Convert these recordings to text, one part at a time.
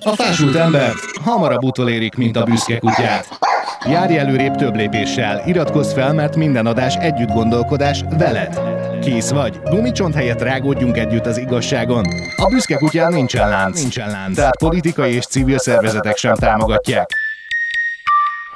A fásult ember hamarabb utolérik, mint a büszke kutyát. Járj előrébb több lépéssel, iratkozz fel, mert minden adás együtt gondolkodás veled. Kész vagy? Gumicsont helyett rágódjunk együtt az igazságon. A büszke kutyán nincsen lánc, nincsen lánc. Tehát politikai és civil szervezetek sem támogatják.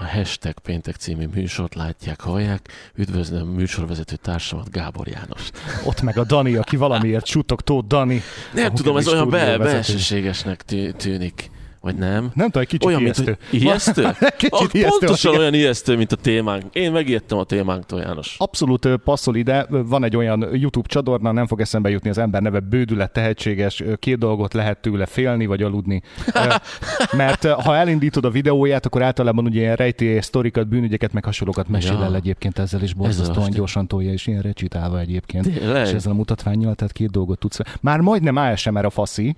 A Hashtag Péntek című műsort látják, hallják. Üdvözlöm műsorvezető társamat, Gábor János. Ott meg a Dani, aki valamiért csutog Tóth Dani. Nem tudom, ez olyan be, belsőségesnek tű- tűnik. Vagy nem? Nem tudom, egy kicsit olyan, ijesztő. Mint, ijesztő? Kicsit Ah, ijesztő, Pontosan olyan ijesztő, mint a témánk. Én megijedtem a témánktól, János. Abszolút passzol ide, van egy olyan YouTube csatorna, nem fog eszembe jutni az ember neve, bődület, tehetséges, két dolgot lehet tőle félni vagy aludni. Mert ha elindítod a videóját, akkor általában ugye ilyen rejtélyes sztorikat, bűnügyeket, meg hasonlókat mesél Ja. el egyébként ezzel is borzasztóan az- gyorsan tolja, és ilyen recitálva egyébként. Tényleg? És ezzel a mutatványjal, tehát két dolgot tudsz. Már majdnem ASMR a faszi,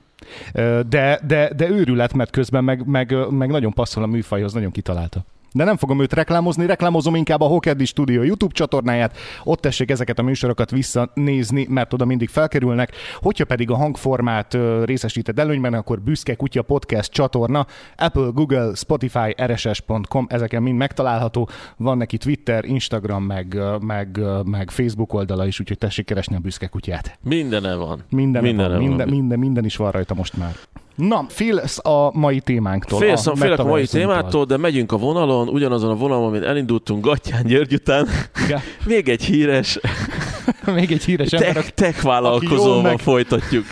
de, de, de őrület, mert közben meg, meg, meg nagyon passzol a műfajhoz, nagyon kitalálta. De nem fogom őt reklámozni, reklámozom inkább a Hokeddi Studio YouTube csatornáját, ott tessék ezeket a műsorokat visszanézni, mert oda mindig felkerülnek. Hogyha pedig a hangformát részesíted előnyben, akkor Büszke Kutya Podcast csatorna, Apple, Google, Spotify, rss.com, ezeken mind megtalálható. Van neki Twitter, Instagram, meg, meg, meg Facebook oldala is, úgyhogy tessék keresni a Büszke Kutyát. Mindene van. Minden, Mindene van, minden, van. minden, minden is van rajta most már. Na, félsz a mai témánktól. Félsz, a félek a mai témától, de megyünk a vonalon, ugyanazon a vonalon, amit elindultunk Gattyán György után. Igen. Még egy híres Még egy híres ember, tech, tech vállalkozóval folytatjuk.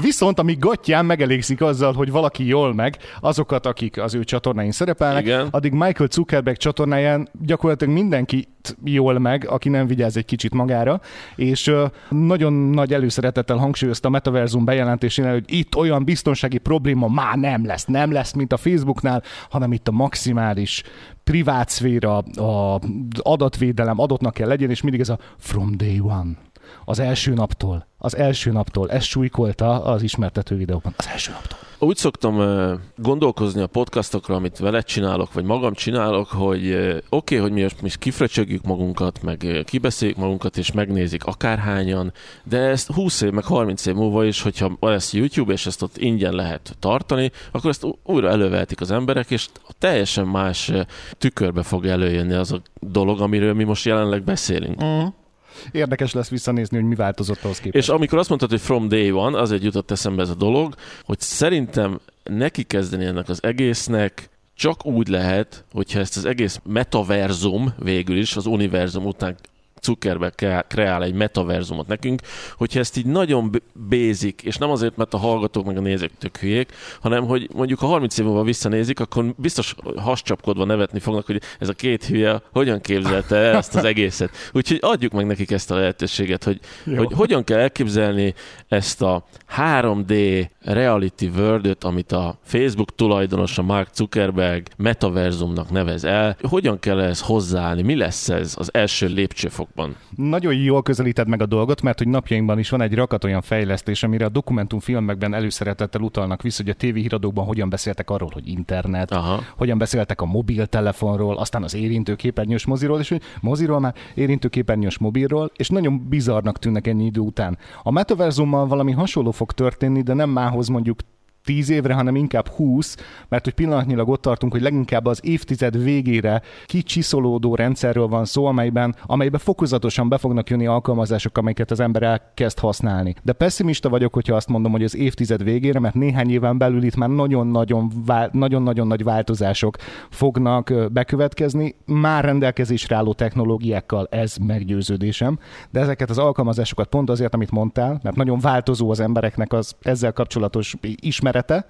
Viszont amíg Gattyán megelégszik azzal, hogy valaki jól meg, azokat, akik az ő csatornáin szerepelnek, Igen. addig Michael Zuckerberg csatornáján gyakorlatilag mindenki jól meg, aki nem vigyáz egy kicsit magára, és nagyon nagy előszeretettel hangsúlyozta a Metaversum bejelentésénél, hogy itt olyan biztonsági probléma már nem lesz, nem lesz, mint a Facebooknál, hanem itt a maximális privát szféra, a adatvédelem adottnak kell legyen, és mindig ez a from day one. Az első naptól, az első naptól, ezt súlykolta az ismertető videóban. Az első naptól. Úgy szoktam ö, gondolkozni a podcastokra, amit veled csinálok, vagy magam csinálok, hogy ö, oké, okay, hogy mi most mi kifrecsögjük magunkat, meg ö, kibeszéljük magunkat, és megnézik akárhányan, de ezt 20 év, meg 30 év múlva is, hogyha lesz YouTube, és ezt ott ingyen lehet tartani, akkor ezt újra elővehetik az emberek, és teljesen más tükörbe fog előjönni az a dolog, amiről mi most jelenleg beszélünk. Mm. Érdekes lesz visszanézni, hogy mi változott ahhoz képest. És amikor azt mondtad, hogy from day one, azért jutott eszembe ez a dolog, hogy szerintem neki kezdeni ennek az egésznek csak úgy lehet, hogyha ezt az egész metaverzum végül is, az univerzum után Zuckerberg kre- kreál egy metaverzumot nekünk, hogyha ezt így nagyon basic, és nem azért, mert a hallgatók meg a nézők tök hülyék, hanem hogy mondjuk ha 30 év múlva visszanézik, akkor biztos hascsapkodva nevetni fognak, hogy ez a két hülye hogyan képzelte el ezt az egészet. Úgyhogy adjuk meg nekik ezt a lehetőséget, hogy, Jó. hogy hogyan kell elképzelni ezt a 3D reality world amit a Facebook tulajdonosa Mark Zuckerberg metaverzumnak nevez el. Hogyan kell ehhez hozzáállni? Mi lesz ez az első lépcsőfokban? Nagyon jól közelíted meg a dolgot, mert hogy napjainkban is van egy rakat olyan fejlesztés, amire a dokumentumfilmekben előszeretettel utalnak vissza, hogy a tévéhíradókban hogyan beszéltek arról, hogy internet, Aha. hogyan beszéltek a mobiltelefonról, aztán az érintőképernyős moziról, és hogy moziról már érintőképernyős mobilról, és nagyon bizarnak tűnnek ennyi idő után. A metaverzummal valami hasonló fog történni, de nem mához mondjuk 10 évre, hanem inkább 20, mert hogy pillanatnyilag ott tartunk, hogy leginkább az évtized végére kicsiszolódó rendszerről van szó, amelyben, amelyben fokozatosan be fognak jönni alkalmazások, amelyeket az ember elkezd használni. De pessimista vagyok, hogyha azt mondom, hogy az évtized végére, mert néhány éven belül itt már nagyon-nagyon, vál- nagyon-nagyon nagy változások fognak bekövetkezni, már rendelkezésre álló technológiákkal ez meggyőződésem, de ezeket az alkalmazásokat pont azért, amit mondtál, mert nagyon változó az embereknek az ezzel kapcsolatos ismerete,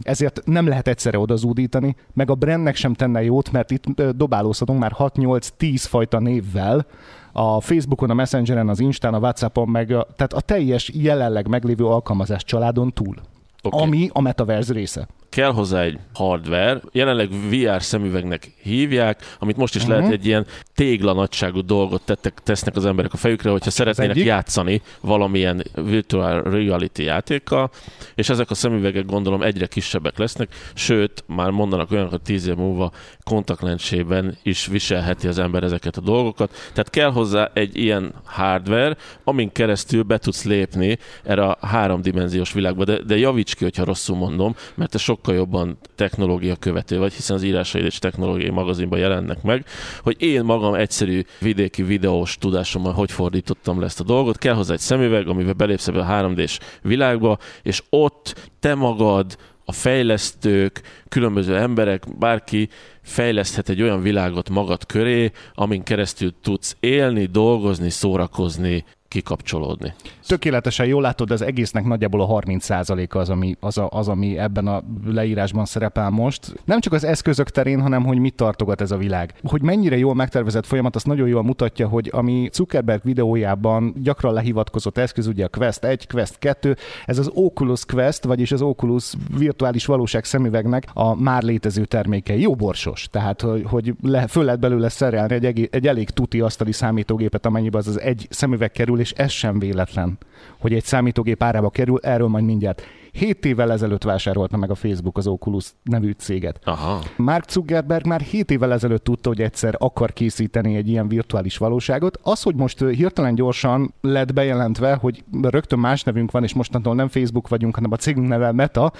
ezért nem lehet egyszerre odazúdítani, meg a brandnek sem tenne jót, mert itt dobálózhatunk már 6-8-10 fajta névvel, a Facebookon, a Messengeren, az Instán, a Whatsappon, meg a, tehát a teljes jelenleg meglévő alkalmazás családon túl, okay. ami a metaverse része. Kell hozzá egy hardware, jelenleg VR szemüvegnek hívják, amit most is Mhm. lehet egy ilyen tégla nagyságú dolgot tettek, tesznek az emberek a fejükre, hogyha szeretnének egyik. játszani valamilyen virtual reality játékkal, és ezek a szemüvegek gondolom egyre kisebbek lesznek, sőt, már mondanak olyan, hogy tíz év múlva kontaktlencsében is viselheti az ember ezeket a dolgokat. Tehát kell hozzá egy ilyen hardware, amin keresztül be tudsz lépni erre a háromdimenziós világba, de, de javíts ki, hogyha rosszul mondom, mert te sokkal jobban technológia követő vagy, hiszen az írásaid és technológiai magazinban jelennek meg, hogy én magam egyszerű vidéki videós tudásommal hogy fordítottam le ezt a dolgot. Kell hozzá egy szemüveg, amivel belépsz ebbe a 3D-s világba, és ott te magad, a fejlesztők, különböző emberek, bárki fejleszthet egy olyan világot magad köré, amin keresztül tudsz élni, dolgozni, szórakozni, kikapcsolódni. Tökéletesen jól látod, az egésznek nagyjából a 30%-a az ami, az, a, az, ami ebben a leírásban szerepel most. Nem csak az eszközök terén, hanem hogy mit tartogat ez a világ. Hogy mennyire jól megtervezett folyamat, azt nagyon jól mutatja, hogy ami Zuckerberg videójában gyakran lehivatkozott eszköz, ugye a Quest 1, Quest 2, ez az Oculus Quest, vagyis az Oculus virtuális valóság szemüvegnek a már létező terméke. Jó borsos, tehát hogy, hogy le, föl lehet belőle szerelni egy, egy, elég tuti asztali számítógépet, amennyiben az, az egy szemüveg kerül, és ez sem véletlen, hogy egy számítógép árába kerül, erről majd mindjárt. 7 évvel ezelőtt vásárolta meg a Facebook az Oculus nevű céget. Aha. Mark Zuckerberg már 7 évvel ezelőtt tudta, hogy egyszer akar készíteni egy ilyen virtuális valóságot. Az, hogy most hirtelen gyorsan lett bejelentve, hogy rögtön más nevünk van, és mostantól nem Facebook vagyunk, hanem a cégünk neve Meta,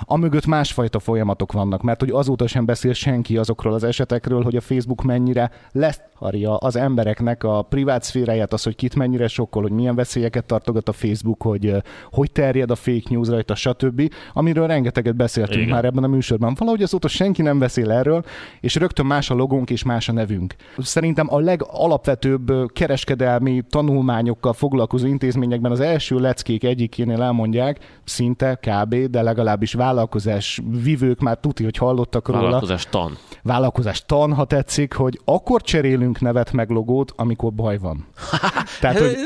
amögött másfajta folyamatok vannak, mert hogy azóta sem beszél senki azokról az esetekről, hogy a Facebook mennyire leszarja az embereknek a privát szféráját, az, hogy kit mennyire sokkol, hogy milyen veszélyeket tartogat a Facebook, hogy hogy terjed a fake news rajta, stb., amiről rengeteget beszéltünk Igen. már ebben a műsorban. Valahogy azóta senki nem beszél erről, és rögtön más a logónk és más a nevünk. Szerintem a legalapvetőbb kereskedelmi tanulmányokkal foglalkozó intézményekben az első leckék egyikénél elmondják, szinte kb., de legalábbis vállalkozás vivők már tuti, hogy hallottak róla. Vállalkozás tan. Vállalkozás tan, ha tetszik, hogy akkor cserélünk nevet meg logót, amikor baj van. tehát, hogy...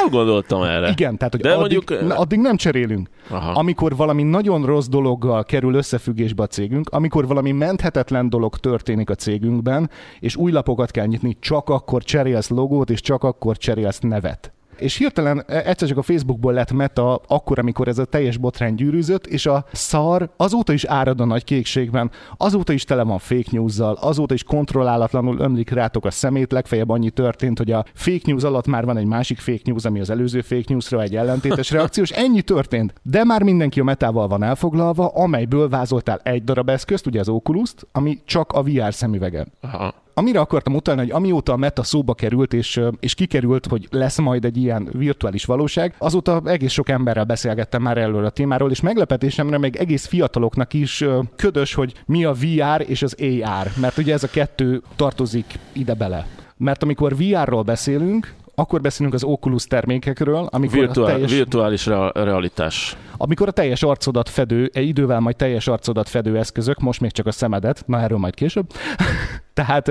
Nem gondoltam erre. Igen, tehát hogy addig, mondjuk... addig nem cserélünk. Aha. Amikor valami nagyon rossz dologgal kerül összefüggésbe a cégünk, amikor valami menthetetlen dolog történik a cégünkben, és új lapokat kell nyitni, csak akkor cserélsz logót, és csak akkor cserélsz nevet és hirtelen e, egyszer csak a Facebookból lett meta akkor, amikor ez a teljes botrány gyűrűzött, és a szar azóta is árad a nagy kékségben, azóta is tele van fake news-zal, azóta is kontrollálatlanul ömlik rátok a szemét, legfeljebb annyi történt, hogy a fake news alatt már van egy másik fake news, ami az előző fake newsra egy ellentétes reakció, és ennyi történt. De már mindenki a metával van elfoglalva, amelyből vázoltál egy darab eszközt, ugye az oculus ami csak a VR szemüvege. Aha amire akartam utalni, hogy amióta a meta szóba került, és, és kikerült, hogy lesz majd egy ilyen virtuális valóság, azóta egész sok emberrel beszélgettem már erről a témáról, és meglepetésemre még egész fiataloknak is ködös, hogy mi a VR és az AR, mert ugye ez a kettő tartozik ide bele. Mert amikor VR-ról beszélünk, akkor beszélünk az Oculus termékekről, amikor Virtuál, a teljes, virtuális realitás. Amikor a teljes arcodat fedő, egy idővel majd teljes arcodat fedő eszközök, most még csak a szemedet, na erről majd később. Tehát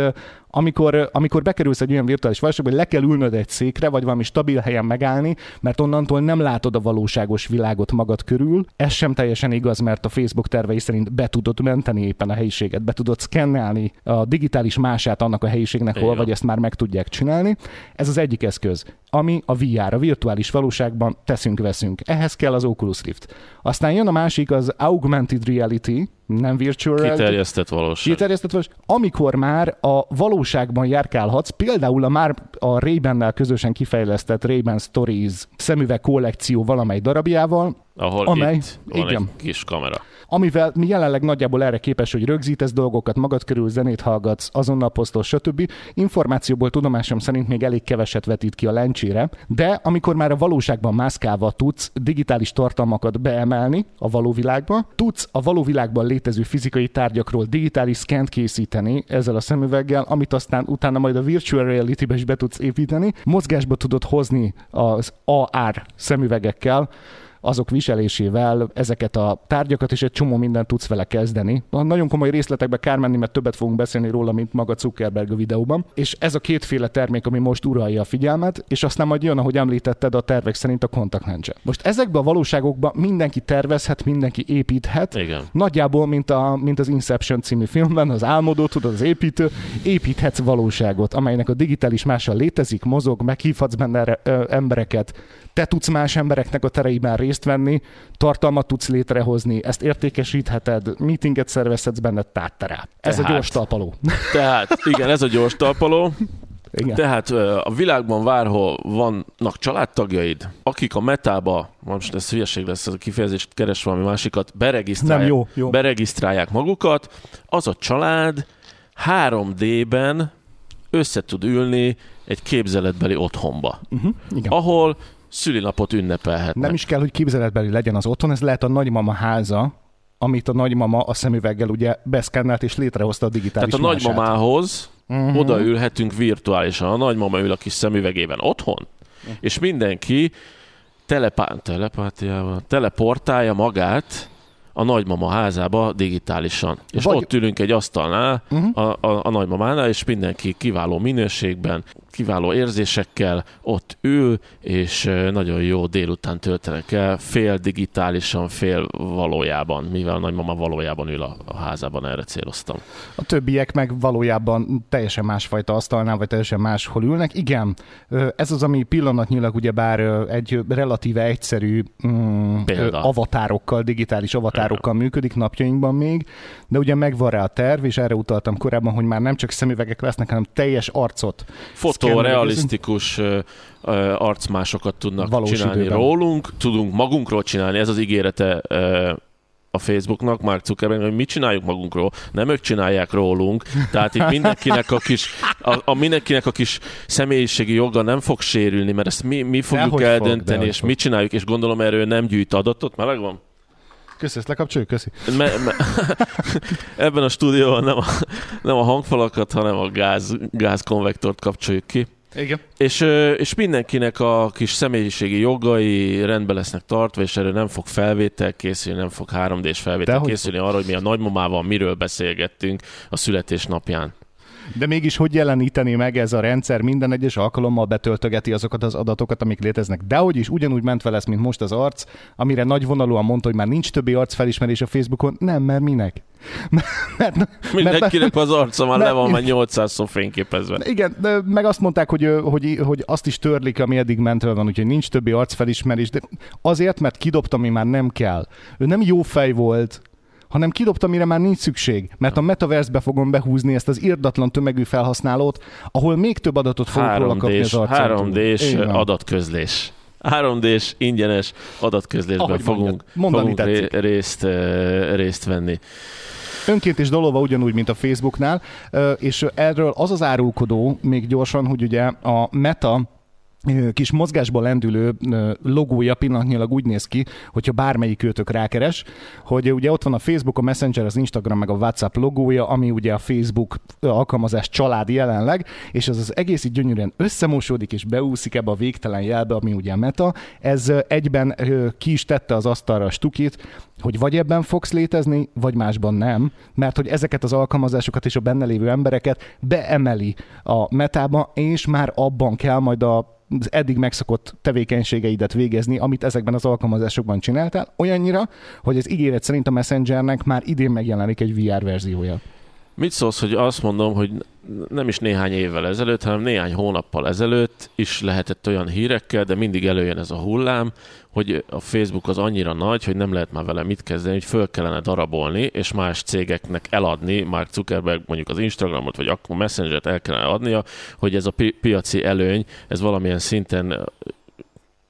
amikor, amikor bekerülsz egy olyan virtuális valóságba, hogy le kell ülnöd egy székre, vagy valami stabil helyen megállni, mert onnantól nem látod a valóságos világot magad körül. Ez sem teljesen igaz, mert a Facebook tervei szerint be tudod menteni éppen a helyiséget, be tudod szkennelni a digitális mását annak a helyiségnek, hol vagy ezt már meg tudják csinálni. Ez az egyik eszköz, ami a VR, a virtuális valóságban teszünk-veszünk. Ehhez kell az Oculus Rift. Aztán jön a másik, az Augmented Reality, nem virtual reality. Kiterjesztett valóság. Kiterjesztett valóság. Amikor már a valóságban járkálhatsz, például a már a ray közösen kifejlesztett Ray-Ban Stories szemüveg kollekció valamely darabjával, ahol amely, itt van igen, egy kis kamera amivel mi jelenleg nagyjából erre képes, hogy rögzítesz dolgokat, magad körül zenét hallgatsz, azonnal posztol, stb. Információból tudomásom szerint még elég keveset vetít ki a lencsére, de amikor már a valóságban mászkálva tudsz digitális tartalmakat beemelni a való világba, tudsz a való világban létező fizikai tárgyakról digitális szkent készíteni ezzel a szemüveggel, amit aztán utána majd a virtual reality-be is be tudsz építeni, mozgásba tudod hozni az AR szemüvegekkel, azok viselésével ezeket a tárgyakat, és egy csomó mindent tudsz vele kezdeni. Nagyon komoly részletekbe kár menni, mert többet fogunk beszélni róla, mint maga Zuckerberg a videóban. És ez a kétféle termék, ami most uralja a figyelmet, és aztán majd jön, ahogy említetted, a tervek szerint a kontaktlencse. Most ezekben a valóságokban mindenki tervezhet, mindenki építhet. Igen. Nagyjából, mint, a, mint az Inception című filmben, az álmodó, tudod, az építő, építhetsz valóságot, amelynek a digitális mással létezik, mozog, meghívhatsz benne embereket, te tudsz más embereknek a tereiben részt venni, tartalmat tudsz létrehozni, ezt értékesítheted, meetinget szervezhetsz benne, tátterá. Ez a gyors talpaló. Tehát, igen, ez a gyors talpaló. Igen. Tehát a világban várhol vannak családtagjaid, akik a metába, most ez hülyeség lesz, ez a kifejezést keres valami másikat, beregisztrálják, Nem, jó, jó. beregisztrálják magukat, az a család 3D-ben össze tud ülni egy képzeletbeli otthonba, uh-huh, igen. ahol szülinapot ünnepelhetnek. Nem is kell, hogy képzeletbeli legyen az otthon, ez lehet a nagymama háza, amit a nagymama a szemüveggel ugye beszkennelt és létrehozta a digitális Tehát a mását. nagymamához uh-huh. odaülhetünk virtuálisan. A nagymama ül a kis szemüvegében otthon, uh-huh. és mindenki telepá- telepátiával, teleportálja magát a nagymama házába digitálisan. És Vagy- ott ülünk egy asztalnál Mhm. a, a, a nagymamánál, és mindenki kiváló minőségben, kiváló érzésekkel ott ül, és nagyon jó délután töltenek el, fél digitálisan, fél valójában, mivel a nagymama valójában ül a, a házában, erre céloztam. A többiek meg valójában teljesen másfajta asztalnál, vagy teljesen máshol ülnek. Igen, ez az, ami pillanatnyilag ugyebár egy relatíve egyszerű mm, Példa. avatárokkal, digitális avatárokkal működik napjainkban még, de ugye megvan rá a terv, és erre utaltam korábban, hogy már nem csak szemüvegek lesznek, hanem teljes arcot Fotorealisztikus arcmásokat tudnak Valós csinálni időben. rólunk, tudunk magunkról csinálni, ez az ígérete a Facebooknak, Mark Zuckerberg, hogy mi csináljuk magunkról, nem ők csinálják rólunk, tehát itt mindenkinek a kis, a, a mindenkinek a kis személyiségi joga nem fog sérülni, mert ezt mi, mi fogjuk Dehogy fog, eldönteni, dehogy és fog. mi csináljuk, és gondolom erről nem gyűjt adatot, meleg van? Köszi, ezt lekapcsoljuk, köszi. Me, me, ebben a stúdióban nem a, nem a hangfalakat, hanem a gáz, gázkonvektort kapcsoljuk ki. Igen. És, és mindenkinek a kis személyiségi jogai rendbe lesznek tartva, és erről nem fog felvétel készülni, nem fog 3D-s felvétel Dehogy készülni arra, hogy mi a nagymamával miről beszélgettünk a születésnapján. De mégis hogy jeleníteni meg ez a rendszer minden egyes alkalommal betöltögeti azokat az adatokat, amik léteznek. De hogy is ugyanúgy ment vele, mint most az arc, amire nagyvonalúan mondta, hogy már nincs többi arcfelismerés a Facebookon. Nem, mert minek? Mert, mert, Mindenkinek az arca már le mert- van már 800-szor fényképezve. igen, de meg azt mondták, hogy, hogy, hogy azt is törlik, ami eddig mentve van, úgyhogy nincs többi arcfelismerés, de azért, mert kidobta, ami már nem kell. Ő nem jó fej volt, hanem kidobta, mire már nincs szükség. Mert a metaverse-be fogom behúzni ezt az irdatlan tömegű felhasználót, ahol még több adatot fogok róla kapni 3D-s, az arcán. 3D-s Így van. adatközlés. 3D-s ingyenes adatközlésben Ahogy fogunk, mondjad. Fogunk ré, részt, részt venni. Önként és dalolva ugyanúgy, mint a Facebooknál, és erről az az árulkodó még gyorsan, hogy ugye a Meta kis mozgásba lendülő logója pillanatnyilag úgy néz ki, hogyha bármelyik őtök rákeres, hogy ugye ott van a Facebook, a Messenger, az Instagram, meg a WhatsApp logója, ami ugye a Facebook alkalmazás család jelenleg, és ez az egész így gyönyörűen összemosódik és beúszik ebbe a végtelen jelbe, ami ugye a Meta. Ez egyben ki is tette az asztalra a stukit, hogy vagy ebben fogsz létezni, vagy másban nem, mert hogy ezeket az alkalmazásokat és a benne lévő embereket beemeli a metába, és már abban kell majd a az eddig megszokott tevékenységeidet végezni, amit ezekben az alkalmazásokban csináltál, olyannyira, hogy az ígéret szerint a Messengernek már idén megjelenik egy VR verziója. Mit szólsz, hogy azt mondom, hogy nem is néhány évvel ezelőtt, hanem néhány hónappal ezelőtt is lehetett olyan hírekkel, de mindig előjön ez a hullám, hogy a Facebook az annyira nagy, hogy nem lehet már vele mit kezdeni, hogy föl kellene darabolni, és más cégeknek eladni, Mark Zuckerberg mondjuk az Instagramot, vagy akkor Messengert el kellene adnia, hogy ez a pi- piaci előny, ez valamilyen szinten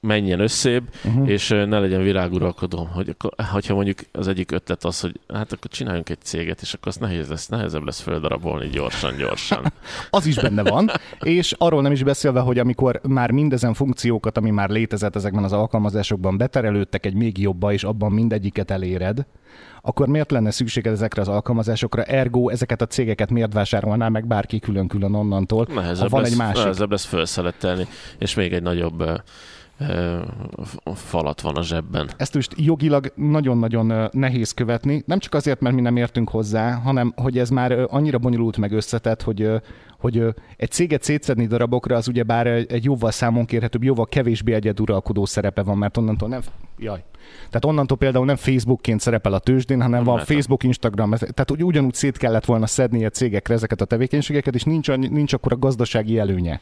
menjen összébb, uh-huh. és ne legyen viráguralkodó. Hogy akkor, hogyha mondjuk az egyik ötlet az, hogy hát akkor csináljunk egy céget, és akkor az nehéz lesz, nehezebb lesz földarabolni gyorsan, gyorsan. Az is benne van, és arról nem is beszélve, hogy amikor már mindezen funkciókat, ami már létezett ezekben az alkalmazásokban beterelődtek egy még jobba, és abban mindegyiket eléred, akkor miért lenne szükséged ezekre az alkalmazásokra? Ergo ezeket a cégeket miért vásárolná meg bárki külön-külön onnantól, ha Nehezebb, van lesz, egy másik? nehezebb lesz felszeletelni, és még egy nagyobb falat van a zsebben. Ezt most jogilag nagyon-nagyon nehéz követni, nem csak azért, mert mi nem értünk hozzá, hanem hogy ez már annyira bonyolult meg összetett, hogy, hogy egy céget szétszedni darabokra az ugyebár egy jóval számon kérhetőbb, jóval kevésbé egyeduralkodó szerepe van, mert onnantól nem... Jaj. Tehát onnantól például nem Facebookként szerepel a tőzsdén, hanem van Facebook, Instagram, tehát úgy, ugyanúgy szét kellett volna szedni a cégekre ezeket a tevékenységeket, és nincs, nincs akkor a gazdasági előnye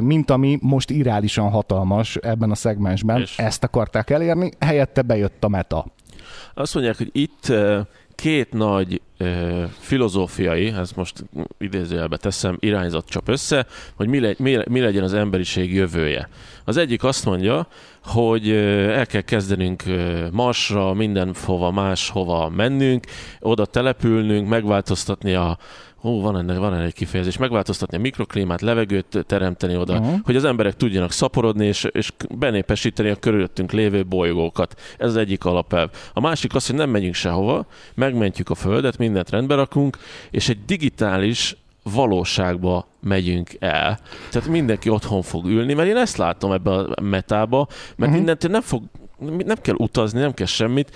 mint ami most irálisan hatalmas ebben a szegmensben. És Ezt akarták elérni, helyette bejött a meta. Azt mondják, hogy itt két nagy ö, filozófiai, ezt most idézőjelbe teszem, irányzat csap össze, hogy mi, le, mi, mi legyen az emberiség jövője. Az egyik azt mondja, hogy el kell kezdenünk Marsra, mindenhova máshova mennünk, oda települnünk, megváltoztatni a Ó, van ennek, van ennek egy kifejezés. Megváltoztatni a mikroklímát, levegőt teremteni oda, uh-huh. hogy az emberek tudjanak szaporodni, és, és benépesíteni a körülöttünk lévő bolygókat. Ez az egyik alapelv. A másik az, hogy nem megyünk sehova, megmentjük a Földet, mindent rendbe rakunk, és egy digitális valóságba megyünk el. Tehát mindenki otthon fog ülni, mert én ezt látom ebbe a metába, mert uh-huh. innentől nem fog nem kell utazni, nem kell semmit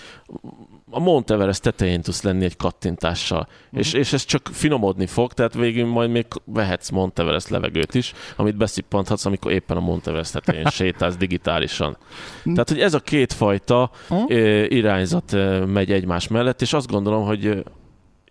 a Mount Everest tetején tudsz lenni egy kattintással. Mm. És, és ez csak finomodni fog, tehát végül majd még vehetsz Mount Everest levegőt is, amit beszippanthatsz, amikor éppen a Mount Everest tetején sétálsz digitálisan. Mm. Tehát, hogy ez a kétfajta mm. irányzat megy egymás mellett, és azt gondolom, hogy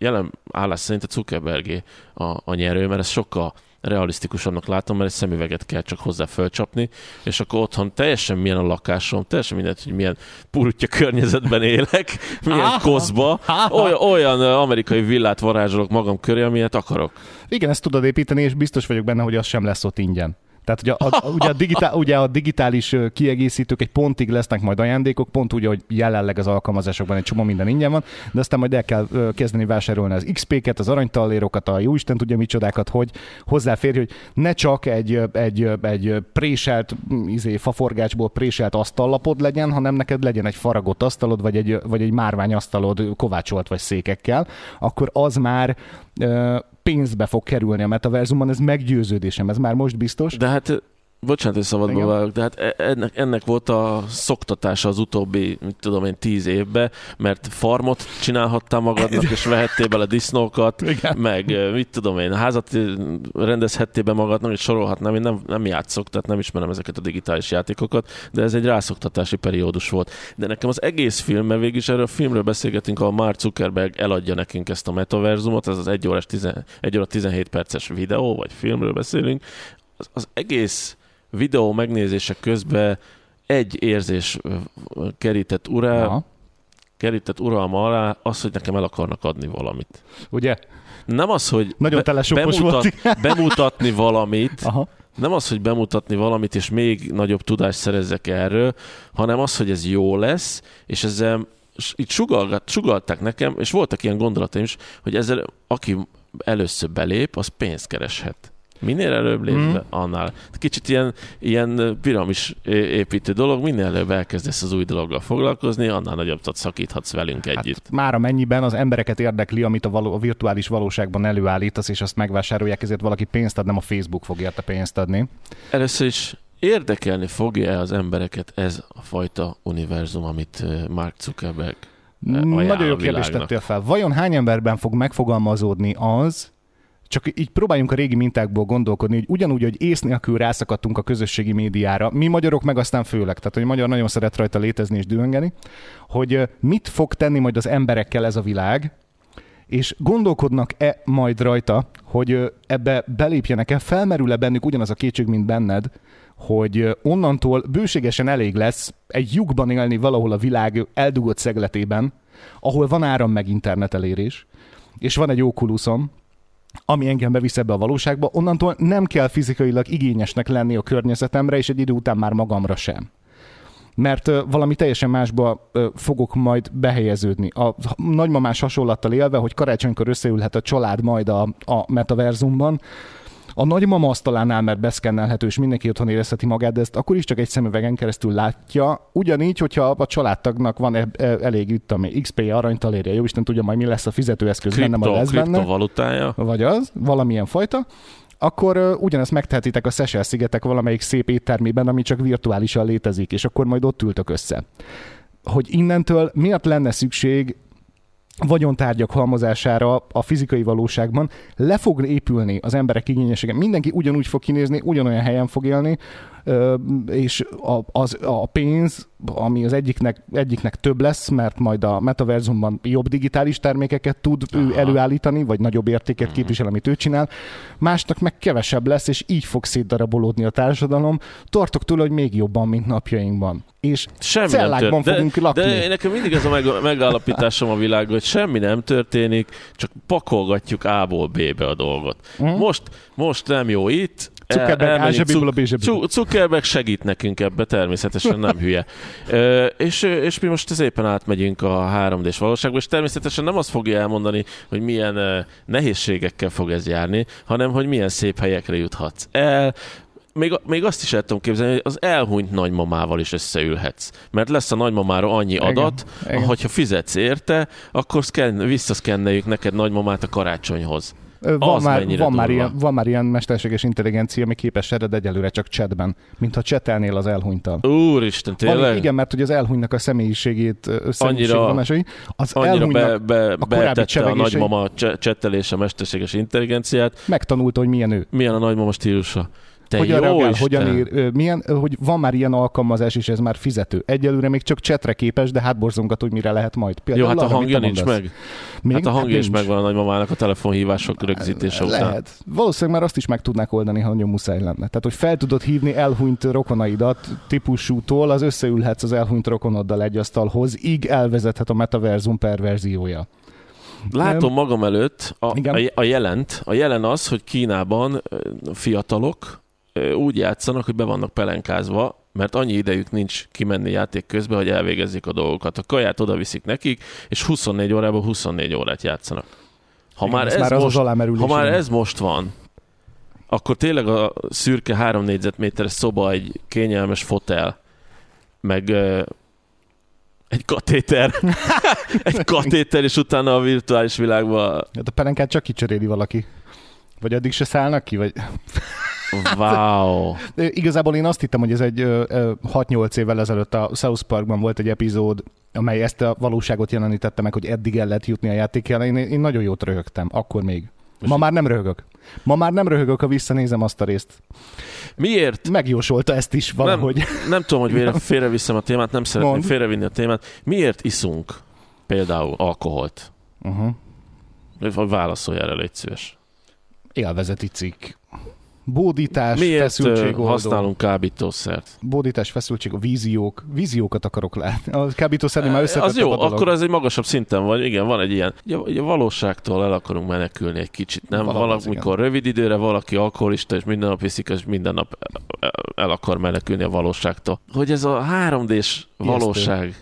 jelen állás szerint a Zuckerbergé a, a nyerő, mert ez sokkal realisztikusabbnak látom, mert egy szemüveget kell csak hozzá fölcsapni, és akkor otthon teljesen milyen a lakásom, teljesen mindegy, hogy milyen purutya környezetben élek, milyen kozba, olyan, olyan amerikai villát varázsolok magam köré, amilyet akarok. Igen, ezt tudod építeni, és biztos vagyok benne, hogy az sem lesz ott ingyen. Tehát ugye a, ugye, a digitál, ugye a digitális kiegészítők egy pontig lesznek majd ajándékok, pont úgy, hogy jelenleg az alkalmazásokban egy csomó minden ingyen van, de aztán majd el kell kezdeni vásárolni az XP-ket, az aranytallérokat, a jóisten tudja micsodákat, hogy hozzáférj, hogy ne csak egy, egy, egy préselt izé, faforgácsból préselt asztallapod legyen, hanem neked legyen egy faragott asztalod, vagy egy, vagy egy márvány asztalod kovácsolt vagy székekkel, akkor az már pénzbe fog kerülni a metaverzumban, ez meggyőződésem, ez már most biztos. De hát Bocsánat, hogy szabadba válok, de hát e- ennek, ennek volt a szoktatása az utóbbi, mit tudom én, tíz évben, mert farmot csinálhattál magadnak, és vehettél bele disznókat, Igen. meg mit tudom én, házat rendezhettél be magadnak, és sorolhatnám, én nem, nem játszok, tehát nem ismerem ezeket a digitális játékokat, de ez egy rászoktatási periódus volt. De nekem az egész film, mert végig is erről a filmről beszélgetünk, ahol Mark Zuckerberg eladja nekünk ezt a metaverzumot, ez az 1 órás 10, 1 óra 17 perces videó, vagy filmről beszélünk, az, az egész videó megnézése közben egy érzés kerített urá, Aha. kerített uralma alá, az, hogy nekem el akarnak adni valamit. Ugye? Nem az, hogy Nagyon be, bemutat, bemutatni valamit, Aha. nem az, hogy bemutatni valamit, és még nagyobb tudást szerezzek erről, hanem az, hogy ez jó lesz, és ezzel itt sugalgat, sugalták nekem, és voltak ilyen gondolataim is, hogy ezzel aki először belép, az pénzt kereshet. Minél előbb lépve, mm. annál. Kicsit ilyen, ilyen piramis építő dolog, minél előbb elkezdesz az új dologgal foglalkozni, annál nagyobb szakíthatsz velünk hát együtt. Hát már amennyiben az embereket érdekli, amit a, való, a virtuális valóságban előállítasz, és azt megvásárolják, ezért valaki pénzt ad, nem a Facebook fog érte pénzt adni. Először is érdekelni fogja az embereket ez a fajta univerzum, amit Mark Zuckerberg Nagyon jó kérdést tettél fel. Vajon hány emberben fog megfogalmazódni az, csak így próbáljunk a régi mintákból gondolkodni, hogy ugyanúgy, hogy ész nélkül rászakadtunk a közösségi médiára, mi magyarok meg aztán főleg, tehát hogy magyar nagyon szeret rajta létezni és dühöngeni, hogy mit fog tenni majd az emberekkel ez a világ, és gondolkodnak-e majd rajta, hogy ebbe belépjenek-e, felmerül-e bennük ugyanaz a kétség, mint benned, hogy onnantól bőségesen elég lesz egy lyukban élni valahol a világ eldugott szegletében, ahol van áram meg internet elérés, és van egy Oculusom, ami engem bevisz ebbe a valóságba, onnantól nem kell fizikailag igényesnek lenni a környezetemre, és egy idő után már magamra sem. Mert valami teljesen másba fogok majd behelyeződni. A nagymamás hasonlattal élve, hogy karácsonykor összeülhet a család majd a, a metaverzumban, a nagymama asztalánál, mert beszkennelhető, és mindenki otthon érezheti magát, de ezt akkor is csak egy szemüvegen keresztül látja. Ugyanígy, hogyha a családtagnak van e- e- elég itt, ami XP aranytalérje, jó Isten tudja majd mi lesz a fizetőeszköz Kripto, benne, lesz benne. valutája. Vagy az, valamilyen fajta akkor uh, ugyanezt megtehetitek a Seychelles szigetek valamelyik szép éttermében, ami csak virtuálisan létezik, és akkor majd ott ültök össze. Hogy innentől miért lenne szükség vagyontárgyak halmozására a fizikai valóságban le fog épülni az emberek igényessége. Mindenki ugyanúgy fog kinézni, ugyanolyan helyen fog élni, és a, az, a pénz, ami az egyiknek, egyiknek több lesz, mert majd a metaverzumban jobb digitális termékeket tud Aha. ő előállítani, vagy nagyobb értéket mhm. képvisel, amit ő csinál, másnak meg kevesebb lesz, és így fog szétdarabolódni a társadalom. Tartok tőle, hogy még jobban, mint napjainkban. És semmi cellákban nem fogunk de, lakni. De nekem mindig ez a meg, megállapításom a világ, hogy semmi nem történik, csak pakolgatjuk A-ból B-be a dolgot. Mm. Most, most nem jó itt, Zuckerberg, cuk, Zuckerberg segít nekünk ebbe, természetesen nem hülye. E, és, és mi most éppen átmegyünk a 3D-s valóságba, és természetesen nem azt fogja elmondani, hogy milyen nehézségekkel fog ez járni, hanem hogy milyen szép helyekre juthatsz el, még, még azt is el tudom képzelni, hogy az elhunyt nagymamával is összeülhetsz. Mert lesz a nagymamára annyi adat, igen, igen. hogyha fizetsz érte, akkor szken, visszaszkenneljük neked nagymamát a karácsonyhoz. Van, az már, van, már ilyen, van már ilyen mesterséges intelligencia, ami képes ered egyelőre csak chatben, mintha csetelnél az elhunytal. Úristen, tényleg? Van, igen, mert hogy az elhunynak a személyiségét, annyira, az annyira be, be, a betette a nagymama csetelése mesterséges intelligenciát. Megtanulta, hogy milyen ő. Milyen a nagymama stílusa. Te hogyan reagál, Isten. hogyan ír, milyen, hogy van már ilyen alkalmazás, és ez már fizető. Egyelőre még csak csetre képes, de hát borzongat, hogy mire lehet majd. Például Jó, hát a hangja nincs meg. Még? Hát a hangja hát is megvan a nagymamának a telefonhívások rögzítése lehet. után. Lehet. Valószínűleg már azt is meg tudnák oldani, ha nagyon muszáj lenne. Tehát, hogy fel tudod hívni elhunyt rokonaidat típusútól, az összeülhetsz az elhunyt rokonoddal egy asztalhoz, így elvezethet a metaverzum perverziója. Látom magam előtt a, a, a jelent. A jelen az, hogy Kínában fiatalok, úgy játszanak, hogy be vannak pelenkázva, mert annyi idejük nincs kimenni játék közben, hogy elvégezzék a dolgokat. A kaját oda viszik nekik, és 24 órában 24 órát játszanak. Ha Igen, már, ez, már most, ha már ez most van, akkor tényleg a szürke három négyzetméteres szoba egy kényelmes fotel, meg uh, egy katéter, egy katéter, és utána a virtuális világban... Hát a pelenkát csak kicseréli valaki. Vagy addig se szállnak ki, vagy... Wow. Igazából én azt hittem, hogy ez egy 6-8 évvel ezelőtt a South Parkban volt egy epizód, amely ezt a valóságot jelenítette meg, hogy eddig el lehet jutni a játékján. Én, én nagyon jót röhögtem, akkor még. Ma már nem röhögök. Ma már nem röhögök, ha visszanézem azt a részt. Miért? Megjósolta ezt is valahogy. Nem, nem tudom, hogy félreviszem a témát, nem szeretném Mond. félrevinni a témát. Miért iszunk például alkoholt? Uh-huh. Válaszolj erre, légy szíves. Élvezeti cikk bódítás, Miért feszültségoldó. használunk kábítószert? Bódítás, feszültség, víziók. Víziókat akarok látni. A kábítószerni már összetett Az jó, akkor ez egy magasabb szinten van. Igen, van egy ilyen. Ugye, a valóságtól el akarunk menekülni egy kicsit, nem? Valamikor rövid időre valaki alkoholista, és minden nap viszik, és minden nap el akar menekülni a valóságtól. Hogy ez a 3D-s valóság,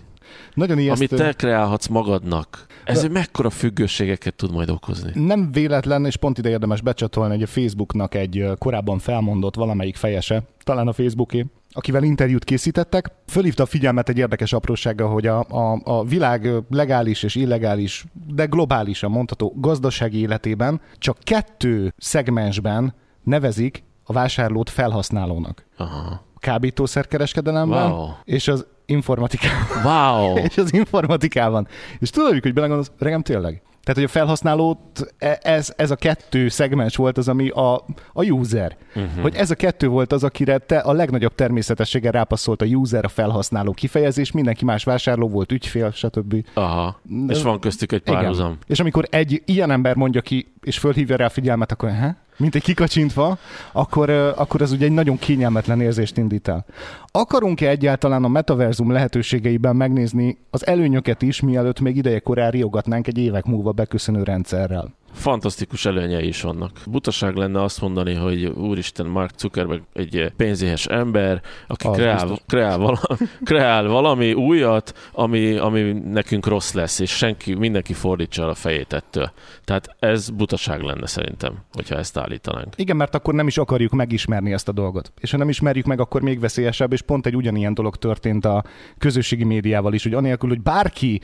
Nagyon ijesztő. amit te kreálhatsz magadnak, ez De... mekkora függőségeket tud majd okozni? Nem véletlen, és pont ide érdemes becsatolni, hogy a Facebooknak egy korábban felmondott valamelyik fejese, talán a Facebooké, akivel interjút készítettek, fölhívta a figyelmet egy érdekes aprósága, hogy a, a, a világ legális és illegális, de globálisan mondható gazdasági életében csak kettő szegmensben nevezik a vásárlót felhasználónak. Aha. Kábítószerkereskedelemben wow. és az informatikában. Wow! és az informatikában. És tudod, hogy belegondolsz, regem tényleg? Tehát, hogy a felhasználót, e, ez, ez a kettő szegmens volt az, ami a, a user. Uh-huh. Hogy ez a kettő volt az, akire te a legnagyobb természetességgel rápasszolt a user, a felhasználó kifejezés, mindenki más vásárló volt, ügyfél, stb. Aha. És van köztük egy párhuzam. És amikor egy ilyen ember mondja ki, és fölhívja rá a figyelmet, akkor ha? mint egy kikacsintva, akkor, akkor az ugye egy nagyon kényelmetlen érzést indít el. Akarunk-e egyáltalán a metaverzum lehetőségeiben megnézni az előnyöket is, mielőtt még idejekorán riogatnánk egy évek múlva beköszönő rendszerrel? fantasztikus előnyei is vannak. Butaság lenne azt mondani, hogy úristen, Mark Zuckerberg egy pénzéhes ember, aki kreál, kreál, valami, kreál valami újat, ami, ami nekünk rossz lesz, és senki, mindenki fordítsa a fejét ettől. Tehát ez butaság lenne szerintem, hogyha ezt állítanánk. Igen, mert akkor nem is akarjuk megismerni ezt a dolgot. És ha nem ismerjük meg, akkor még veszélyesebb, és pont egy ugyanilyen dolog történt a közösségi médiával is, hogy anélkül, hogy bárki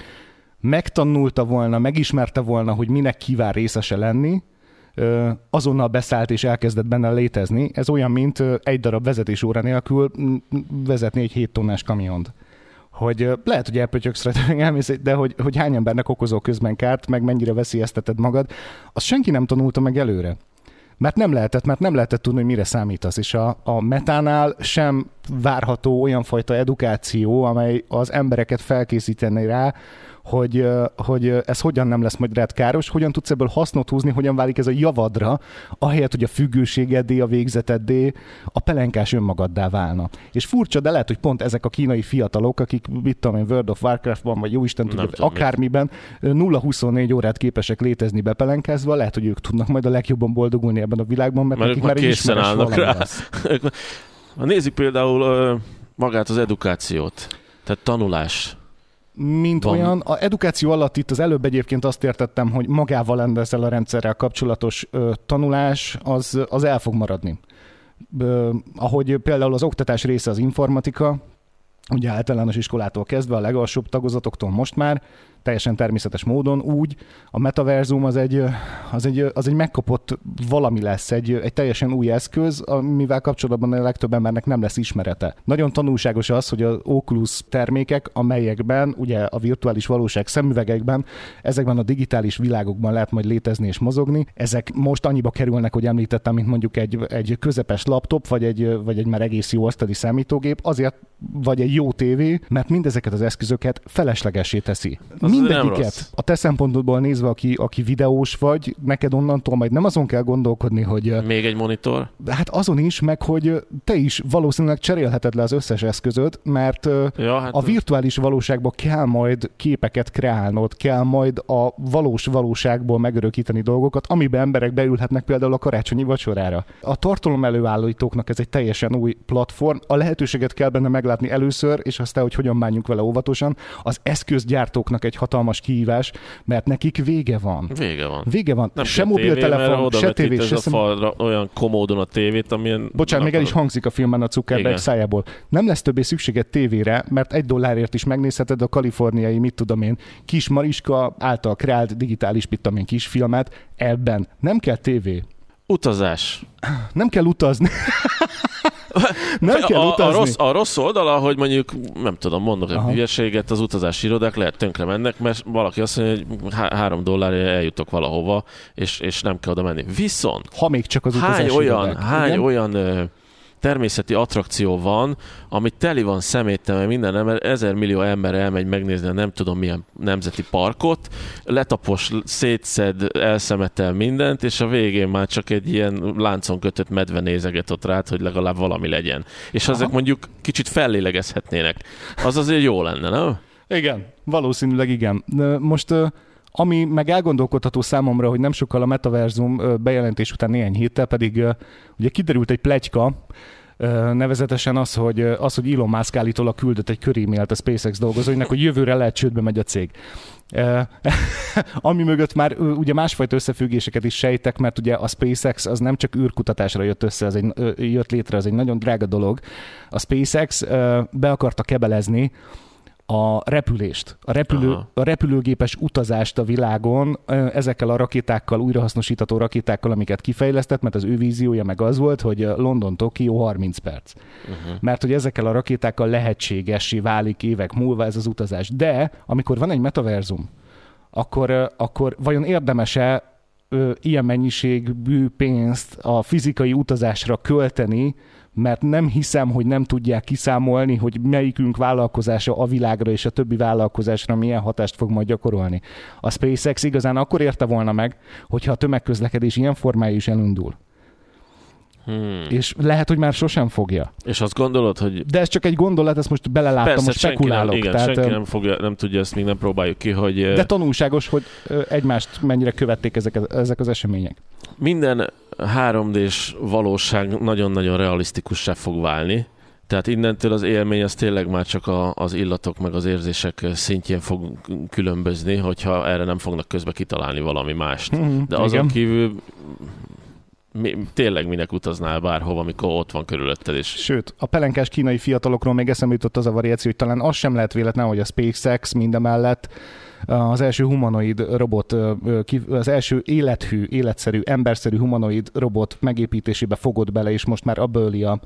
megtanulta volna, megismerte volna, hogy minek kíván részese lenni, azonnal beszállt és elkezdett benne létezni. Ez olyan, mint egy darab vezetés óra nélkül vezetni egy 7 tonnás kamiont hogy lehet, hogy elpötyöksz rajta, de hogy, hogy hány embernek okozó közben kárt, meg mennyire veszélyezteted magad, azt senki nem tanulta meg előre. Mert nem lehetett, mert nem lehetett tudni, hogy mire számítasz. És a, a metánál sem várható olyan fajta edukáció, amely az embereket felkészíteni rá, hogy, hogy ez hogyan nem lesz majd rád káros, hogyan tudsz ebből hasznot húzni, hogyan válik ez a javadra, ahelyett, hogy a függőségeddé, a végzeteddé, a pelenkás önmagaddá válna. És furcsa, de lehet, hogy pont ezek a kínai fiatalok, akik, mit tudom én, World of Warcraftban, vagy jó Isten tudja, akármiben 0-24 órát képesek létezni bepelenkázva, lehet, hogy ők tudnak majd a legjobban boldogulni ebben a világban, mert, mert nekik már készen állnak rá. Nézzük például magát az edukációt, tehát tanulás mint Van. olyan. A edukáció alatt itt az előbb egyébként azt értettem, hogy magával ezzel a rendszerrel kapcsolatos ö, tanulás az, az el fog maradni. Ö, ahogy például az oktatás része az informatika, ugye általános iskolától kezdve a legalsóbb tagozatoktól most már, teljesen természetes módon úgy, a metaverzum az egy, az egy, az egy megkapott valami lesz, egy, egy teljesen új eszköz, amivel kapcsolatban a legtöbb embernek nem lesz ismerete. Nagyon tanulságos az, hogy az Oculus termékek, amelyekben ugye a virtuális valóság szemüvegekben, ezekben a digitális világokban lehet majd létezni és mozogni, ezek most annyiba kerülnek, hogy említettem, mint mondjuk egy, egy közepes laptop, vagy egy, vagy egy már egész jó asztali számítógép, azért vagy egy jó tévé, mert mindezeket az eszközöket feleslegesé teszi. Az mindegyiket a te szempontodból nézve, aki, aki videós vagy, neked onnantól majd nem azon kell gondolkodni, hogy... Még egy monitor? Hát azon is, meg hogy te is valószínűleg cserélheted le az összes eszközöt, mert ja, hát a virtuális valóságban kell majd képeket kreálnod, kell majd a valós valóságból megörökíteni dolgokat, amiben emberek beülhetnek például a karácsonyi vacsorára. A tartalom előállítóknak ez egy teljesen új platform, a lehetőséget kell benne meglátni először, és aztán, hogy hogyan bánjunk vele óvatosan. Az eszközgyártóknak egy hatalmas kihívás, mert nekik vége van. Vége van. Vége van. Nem se mobiltelefon, se tévé, se szem... falra, olyan komódon a tévét, amilyen... Bocsánat, még el is hangzik a filmben a Zuckerberg szájából. Nem lesz többé szükséged tévére, mert egy dollárért is megnézheted a kaliforniai, mit tudom én, kis Mariska által kreált digitális, mit tudom én, kis filmet ebben. Nem kell tévé. Utazás. Nem kell utazni. Nem kell a, utazni. A rossz, a rossz oldala, hogy mondjuk, nem tudom, mondok egy hülyeséget, az utazási irodák lehet tönkre mennek, mert valaki azt mondja, hogy há- három dollárért eljutok valahova, és, és nem kell oda menni. Viszont, ha még csak az hány olyan, irodák, hány igen? olyan természeti attrakció van, ami teli van szeméttel, minden ember, ezer millió ember elmegy megnézni a nem tudom milyen nemzeti parkot, letapos, szétszed, elszemetel mindent, és a végén már csak egy ilyen láncon kötött medve nézeget ott rád, hogy legalább valami legyen. És Aha. ezek mondjuk kicsit fellélegezhetnének. Az azért jó lenne, nem? Igen, valószínűleg igen. Most ami meg elgondolkodható számomra, hogy nem sokkal a metaverzum bejelentés után néhány héttel pedig ugye kiderült egy plegyka, nevezetesen az, hogy, az, hogy Elon Musk állítólag küldött egy körémélt a SpaceX dolgozóinak, hogy jövőre lehet csődbe megy a cég. ami mögött már ugye másfajta összefüggéseket is sejtek, mert ugye a SpaceX az nem csak űrkutatásra jött össze, az egy, jött létre, az egy nagyon drága dolog. A SpaceX be akarta kebelezni a repülést, a, repülő, a repülőgépes utazást a világon ezekkel a rakétákkal, újrahasznosítható rakétákkal, amiket kifejlesztett, mert az ő víziója meg az volt, hogy London-Tokió 30 perc. Uh-huh. Mert hogy ezekkel a rakétákkal lehetségessé válik évek múlva ez az utazás. De amikor van egy metaverzum, akkor, akkor vajon érdemese ilyen mennyiségű pénzt a fizikai utazásra költeni, mert nem hiszem, hogy nem tudják kiszámolni, hogy melyikünk vállalkozása a világra és a többi vállalkozásra milyen hatást fog majd gyakorolni. A SpaceX igazán akkor érte volna meg, hogyha a tömegközlekedés ilyen formája is elindul. Hmm. És lehet, hogy már sosem fogja. És azt gondolod, hogy... De ez csak egy gondolat, ezt most beleláttam, Persze, most spekulálok. Senki nem, igen, tehát, senki nem, fogja, nem tudja, ezt még nem próbáljuk ki, hogy... De tanulságos, hogy egymást mennyire követték ezek, ezek az események. Minden 3D-s valóság nagyon-nagyon realisztikussá fog válni. Tehát innentől az élmény az tényleg már csak a, az illatok meg az érzések szintjén fog különbözni, hogyha erre nem fognak közbe kitalálni valami mást. Mm, De azon igen. kívül mi, tényleg minek utaznál bárhova, amikor ott van körülötted is. Sőt, a pelenkás kínai fiatalokról még eszembe jutott az a variáció, hogy talán az sem lehet véletlen, hogy a SpaceX mindemellett az első humanoid robot, az első élethű, életszerű, emberszerű humanoid robot megépítésébe fogott bele, és most már abba öli a,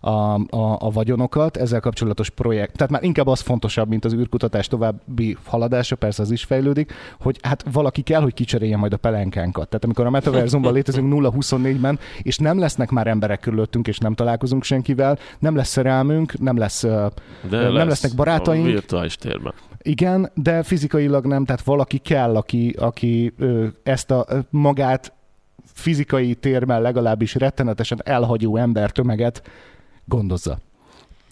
a, a, a vagyonokat, ezzel kapcsolatos projekt. Tehát már inkább az fontosabb, mint az űrkutatás további haladása, persze az is fejlődik, hogy hát valaki kell, hogy kicserélje majd a pelenkánkat. Tehát amikor a metaverzumban létezünk 0-24-ben, és nem lesznek már emberek körülöttünk, és nem találkozunk senkivel, nem lesz szerelmünk, nem lesz, de nem lesz lesznek barátaink. A virtuális térben. Igen, de fizikailag nem, tehát valaki kell, aki, aki ezt a magát fizikai térben legalábbis rettenetesen elhagyó embertömeget gondozza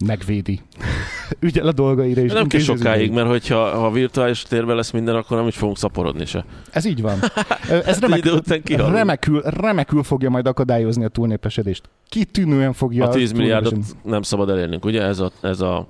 megvédi. Ügyel a dolgaira is. Nem kell sokáig, mert hogyha ha virtuális térben lesz minden, akkor nem is fogunk szaporodni se. Ez így van. Ez remek, remekül, remekül fogja majd akadályozni a túlnépesedést. Kitűnően fogja a 10 milliárdot nem szabad elérnünk, ugye? Ez a, ez a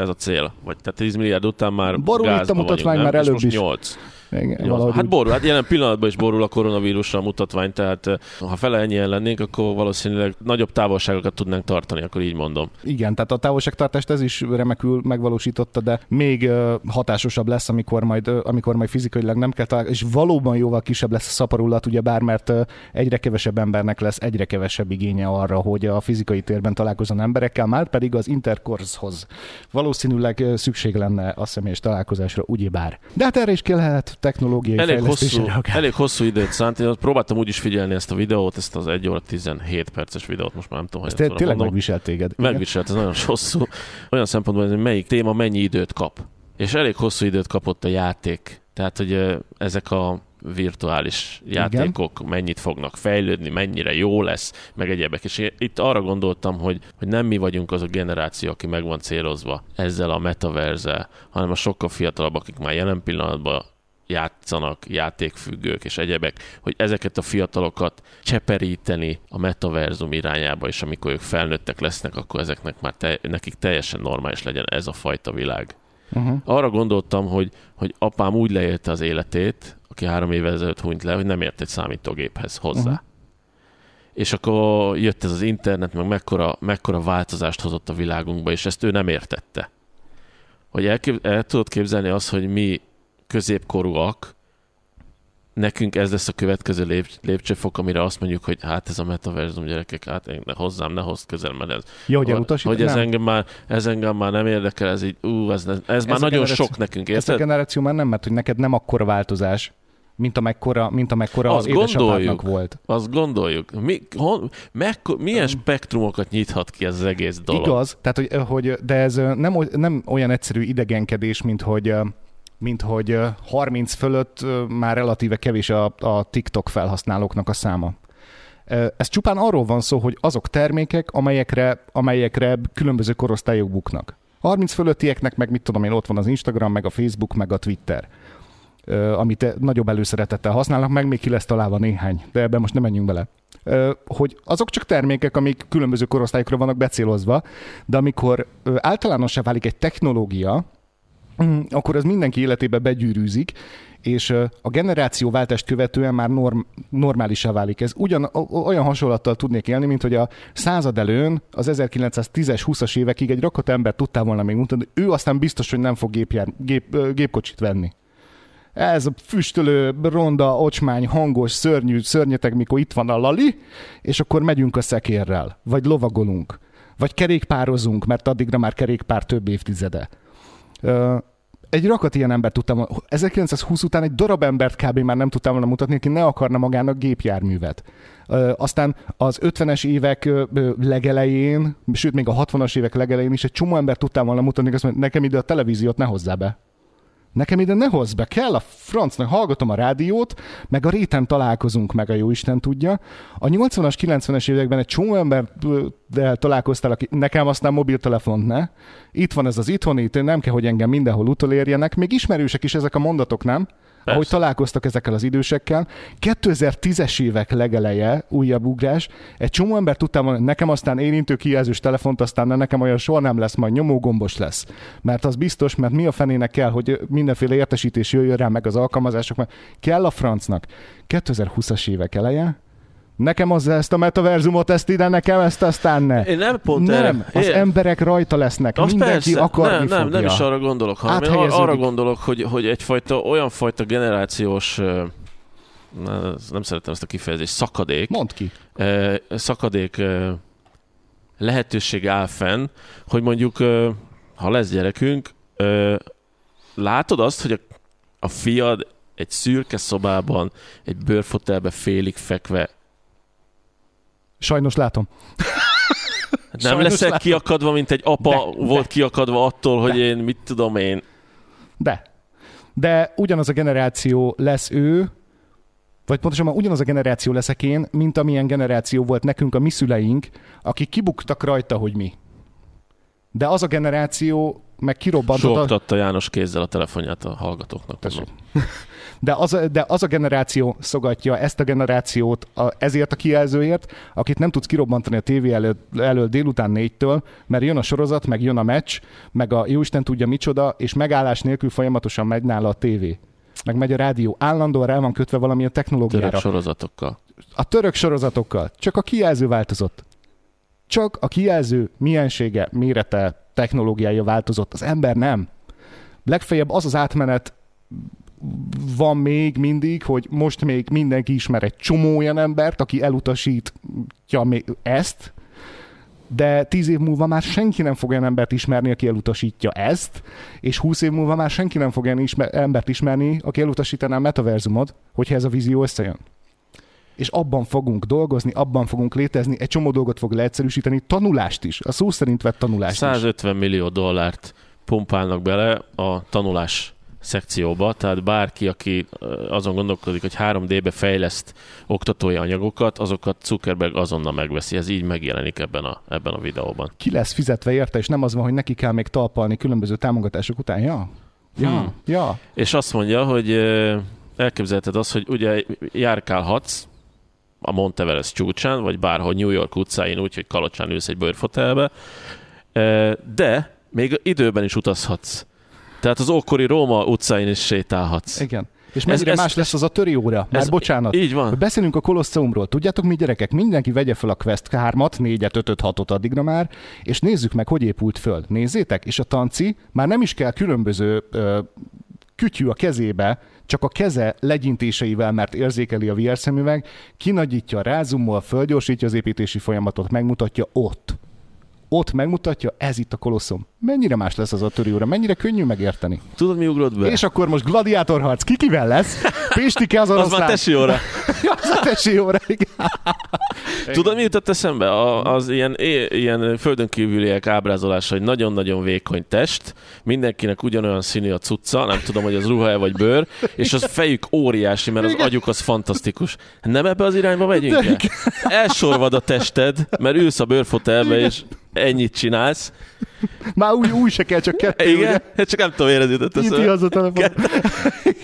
ez a cél. Vagy tehát 10 milliárd után már Borul itt a mutatvány már előbb is. 8. Igen, hát borul, hát jelen pillanatban is borul a koronavírusra a mutatvány, tehát eh, ha fele ennyien lennénk, akkor valószínűleg nagyobb távolságokat tudnánk tartani, akkor így mondom. Igen, tehát a távolságtartást ez is remekül megvalósította, de még uh, hatásosabb lesz, amikor majd, uh, amikor majd fizikailag nem kell találkozni, és valóban jóval kisebb lesz a szaporulat, ugye bár mert egyre kevesebb embernek lesz egyre kevesebb igénye arra, hogy a fizikai térben találkozzon emberekkel, már pedig az interkorzhoz valószínűleg szükség lenne a személyes találkozásra, ugyebár. De hát erre is kellhet technológiai elég hosszú, elég hosszú időt szánt. Én próbáltam úgy is figyelni ezt a videót, ezt az 1 óra 17 perces videót, most már nem tudom, hogy ezt tényleg megviselt téged. Megviselt, ez nagyon hosszú. Olyan szempontból, hogy melyik téma mennyi időt kap. És elég hosszú időt kapott a játék. Tehát, hogy ezek a virtuális játékok Igen. mennyit fognak fejlődni, mennyire jó lesz, meg egyebek. És én itt arra gondoltam, hogy, hogy nem mi vagyunk az a generáció, aki meg van célozva ezzel a metaverzel, hanem a sokkal fiatalabb, akik már jelen pillanatban játszanak, játékfüggők és egyebek, hogy ezeket a fiatalokat cseperíteni a metaverzum irányába, és amikor ők felnőttek lesznek, akkor ezeknek már te, nekik teljesen normális legyen ez a fajta világ. Uh-huh. Arra gondoltam, hogy, hogy apám úgy leélte az életét, aki három évvel ezelőtt hunyt le, hogy nem ért egy számítógéphez hozzá. Uh-huh. És akkor jött ez az internet, meg mekkora, mekkora változást hozott a világunkba, és ezt ő nem értette. Hogy el, el tudod képzelni azt, hogy mi középkorúak, nekünk ez lesz a következő lép, lépcsőfok, amire azt mondjuk, hogy hát ez a metaverzum gyerekek, hát ne, hozzám ne hozd közel, mert ez... Jó, hogy, hogy ez engem, már, ez engem már nem érdekel, ez így, ú, ez, ez, ez már nagyon sok nekünk, érted? Ez a generáció már nem, mert hogy neked nem akkora változás, mint amekkora, mint amekkora azt gondoljuk, volt. Azt gondoljuk. Mi, hon, mekkor, milyen um, spektrumokat nyithat ki ez az egész dolog? Igaz, tehát hogy, hogy de ez nem, nem olyan egyszerű idegenkedés, mint hogy mint hogy 30 fölött már relatíve kevés a, a TikTok felhasználóknak a száma. Ez csupán arról van szó, hogy azok termékek, amelyekre, amelyekre különböző korosztályok buknak. 30 fölöttieknek meg mit tudom én, ott van az Instagram, meg a Facebook, meg a Twitter amit nagyobb előszeretettel használnak, meg még ki lesz találva néhány, de ebben most nem menjünk bele. Hogy azok csak termékek, amik különböző korosztályokra vannak becélozva, de amikor általánossá válik egy technológia, akkor az mindenki életébe begyűrűzik, és a generációváltást követően már norm, normálisá válik. Ez ugyan olyan hasonlattal tudnék élni, mint hogy a század előn, az 1910-es, 20-as évekig egy rakott ember tudtál volna még mutatni, ő aztán biztos, hogy nem fog gépjár, gép, gépkocsit venni. Ez a füstölő, ronda, ocsmány, hangos, szörnyű, szörnyeteg, mikor itt van a lali, és akkor megyünk a szekérrel, vagy lovagolunk, vagy kerékpározunk, mert addigra már kerékpár több évtizede egy rakat ilyen ember tudtam, 1920 után egy darab embert kb. már nem tudtam volna mutatni, aki ne akarna magának gépjárművet. Aztán az 50-es évek legelején, sőt még a 60-as évek legelején is egy csomó ember tudtam volna mutatni, azt mondja, nekem ide a televíziót ne hozzá be. Nekem ide ne hozz be, kell a francnak, hallgatom a rádiót, meg a réten találkozunk meg, a jó Isten tudja. A 80-as, 90-es években egy csomó emberrel találkoztál, aki nekem aztán mobiltelefont ne. Itt van ez az itthoni, nem kell, hogy engem mindenhol utolérjenek. Még ismerősek is ezek a mondatok, nem? Persze. ahogy találkoztak ezekkel az idősekkel. 2010-es évek legeleje, újabb ugrás, egy csomó ember tudtam mondani, nekem aztán érintő kijelzős telefont, aztán nekem olyan soha nem lesz, majd nyomógombos lesz. Mert az biztos, mert mi a fenének kell, hogy mindenféle értesítés jöjjön rá meg az alkalmazások, mert kell a francnak. 2020-as évek eleje, Nekem az ezt a metaverzumot, ezt ide, nekem ezt aztán ne. Én nem pont nem, erre. az Én- emberek rajta lesznek, Az mindenki persze, akarni nem, nem, fogja. nem is arra gondolok, hanem én ar- Áthelyeződik. arra gondolok, hogy, hogy egyfajta olyan fajta generációs nem szeretem ezt a kifejezést, szakadék, Mondd ki. szakadék lehetőség áll fenn, hogy mondjuk, ha lesz gyerekünk, látod azt, hogy a, a fiad egy szürke szobában, egy bőrfotelbe félig fekve Sajnos látom. nem Sajnos leszel látom. kiakadva, mint egy apa De, volt de. kiakadva attól, hogy De. én mit tudom én. De. De ugyanaz a generáció lesz ő, vagy pontosabban ugyanaz a generáció leszek én, mint amilyen generáció volt nekünk a mi szüleink, akik kibuktak rajta, hogy mi. De az a generáció meg kirobbantott, a, Soktatta János kézzel a telefonját a hallgatóknak. De, az a, de az a generáció szogatja ezt a generációt a, ezért a kijelzőért, akit nem tudsz kirobbantani a tévé elől, elől délután négytől, mert jön a sorozat, meg jön a meccs, meg a jóisten tudja micsoda, és megállás nélkül folyamatosan megy nála a tévé. Meg megy a rádió. Állandóan rá van kötve valamilyen technológiára. Török sorozatokkal. a török sorozatokkal csak a kijelző változott. Csak a kijelző miensége, mérete, technológiája változott. Az ember nem. Legfeljebb az az átmenet van még mindig, hogy most még mindenki ismer egy csomó olyan embert, aki elutasítja ezt, de tíz év múlva már senki nem fog olyan embert ismerni, aki elutasítja ezt, és húsz év múlva már senki nem fog olyan ismer- embert ismerni, aki elutasítaná a metaverzumot, hogyha ez a vízió összejön és abban fogunk dolgozni, abban fogunk létezni, egy csomó dolgot fog leegyszerűsíteni, tanulást is, a szó szerint vett tanulást is. 150 millió dollárt pumpálnak bele a tanulás szekcióba, tehát bárki, aki azon gondolkodik, hogy 3D-be fejleszt oktatói anyagokat, azokat Zuckerberg azonnal megveszi. Ez így megjelenik ebben a, ebben a videóban. Ki lesz fizetve érte, és nem az van, hogy neki kell még talpalni különböző támogatások után. Ja? Ja, Hmm. ja. És azt mondja, hogy elképzelheted azt, hogy ugye járkálhatsz a Monteverest csúcsán, vagy bárhol New York utcáin úgy, hogy kalocsán ülsz egy bőrfotelbe, de még időben is utazhatsz. Tehát az ókori Róma utcáin is sétálhatsz. Igen. És mennyire ez- más lesz az a töri óra? Már ez- bocsánat. Így van. Beszélünk a Kolosseumról. Tudjátok mi gyerekek? Mindenki vegye fel a Quest 3-at, 4-et, 5-öt, 6-ot addigra már, és nézzük meg, hogy épült föl. Nézzétek, és a tanci már nem is kell különböző ö, kütyű a kezébe, csak a keze legyintéseivel, mert érzékeli a VR szemüveg, kinagyítja, rázumol, fölgyorsítja az építési folyamatot, megmutatja ott. Ott megmutatja, ez itt a kolosszum. Mennyire más lesz az a töri óra, mennyire könnyű megérteni. Tudod, mi ugrott be? És akkor most gladiátorharc, ki kivel lesz? Pistike az az oroszlán. már tesi óra. az a tesi óra, igen. Tudod, mi jutott eszembe? A, az ilyen, ilyen földön kívüliek ábrázolása, hogy nagyon-nagyon vékony test, mindenkinek ugyanolyan színű a cucca, nem tudom, hogy az ruha-e vagy bőr, és az fejük óriási, mert az agyuk az fantasztikus. Nem ebbe az irányba megyünk el? Elsorvad a tested, mert ülsz a bőrfotelbe, és ennyit csinálsz. Már új, új se kell, csak kettő. Igen? Hát Csak nem tudom, miért ez jutott Ugye? Eszembe. az a telefon.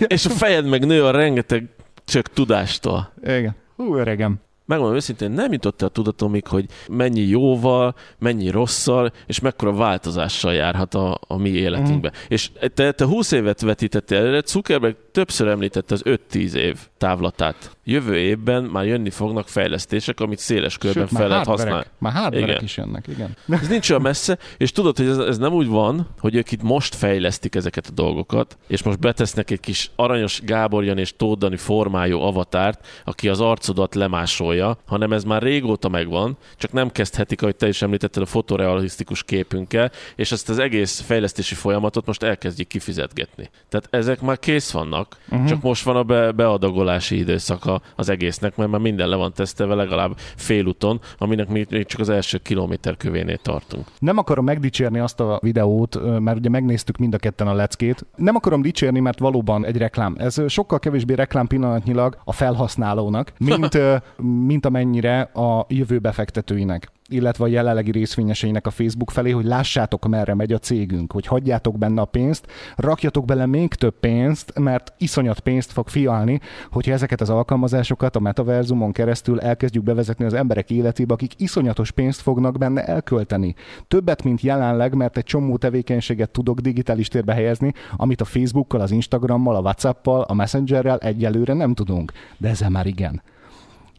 És a fejed meg nő a rengeteg csak tudástól. Igen. Hú, öregem. Megmondom őszintén, nem jutott el tudatomig, hogy mennyi jóval, mennyi rosszal, és mekkora változással járhat a, a mi életünkbe. Mm. És te, te 20 évet vetítettél előre, Zuckerberg többször említette az 5-10 év távlatát. Jövő évben már jönni fognak fejlesztések, amit széles körben Sőt, fel lehet használni. már hardverek Igen. is jönnek, igen. Ez nincs olyan messze, és tudod, hogy ez, ez nem úgy van, hogy ők itt most fejlesztik ezeket a dolgokat, és most betesznek egy kis aranyos Gáborjan és Tódani formájú avatárt, aki az arcodat lemásolja, hanem ez már régóta megvan, csak nem kezdhetik, ahogy te is említetted, a fotorealisztikus képünkkel, és ezt az egész fejlesztési folyamatot most elkezdjük kifizetgetni. Tehát ezek már kész vannak, uh-huh. csak most van a be, beadagolási időszaka az egésznek, mert már minden le van tesztelve legalább félúton, aminek még, még csak az első kilométer kövénél tartunk. Nem akarom megdicsérni azt a videót, mert ugye megnéztük mind a ketten a leckét. Nem akarom dicsérni, mert valóban egy reklám. Ez sokkal kevésbé reklám pillanatnyilag a felhasználónak, mint, mint amennyire a jövő befektetőinek illetve a jelenlegi részvényeseinek a Facebook felé, hogy lássátok, merre megy a cégünk, hogy hagyjátok benne a pénzt, rakjatok bele még több pénzt, mert iszonyat pénzt fog fialni, hogyha ezeket az alkalmazásokat a metaverzumon keresztül elkezdjük bevezetni az emberek életébe, akik iszonyatos pénzt fognak benne elkölteni. Többet, mint jelenleg, mert egy csomó tevékenységet tudok digitális térbe helyezni, amit a Facebookkal, az Instagrammal, a Whatsappal, a Messengerrel egyelőre nem tudunk. De ezzel már igen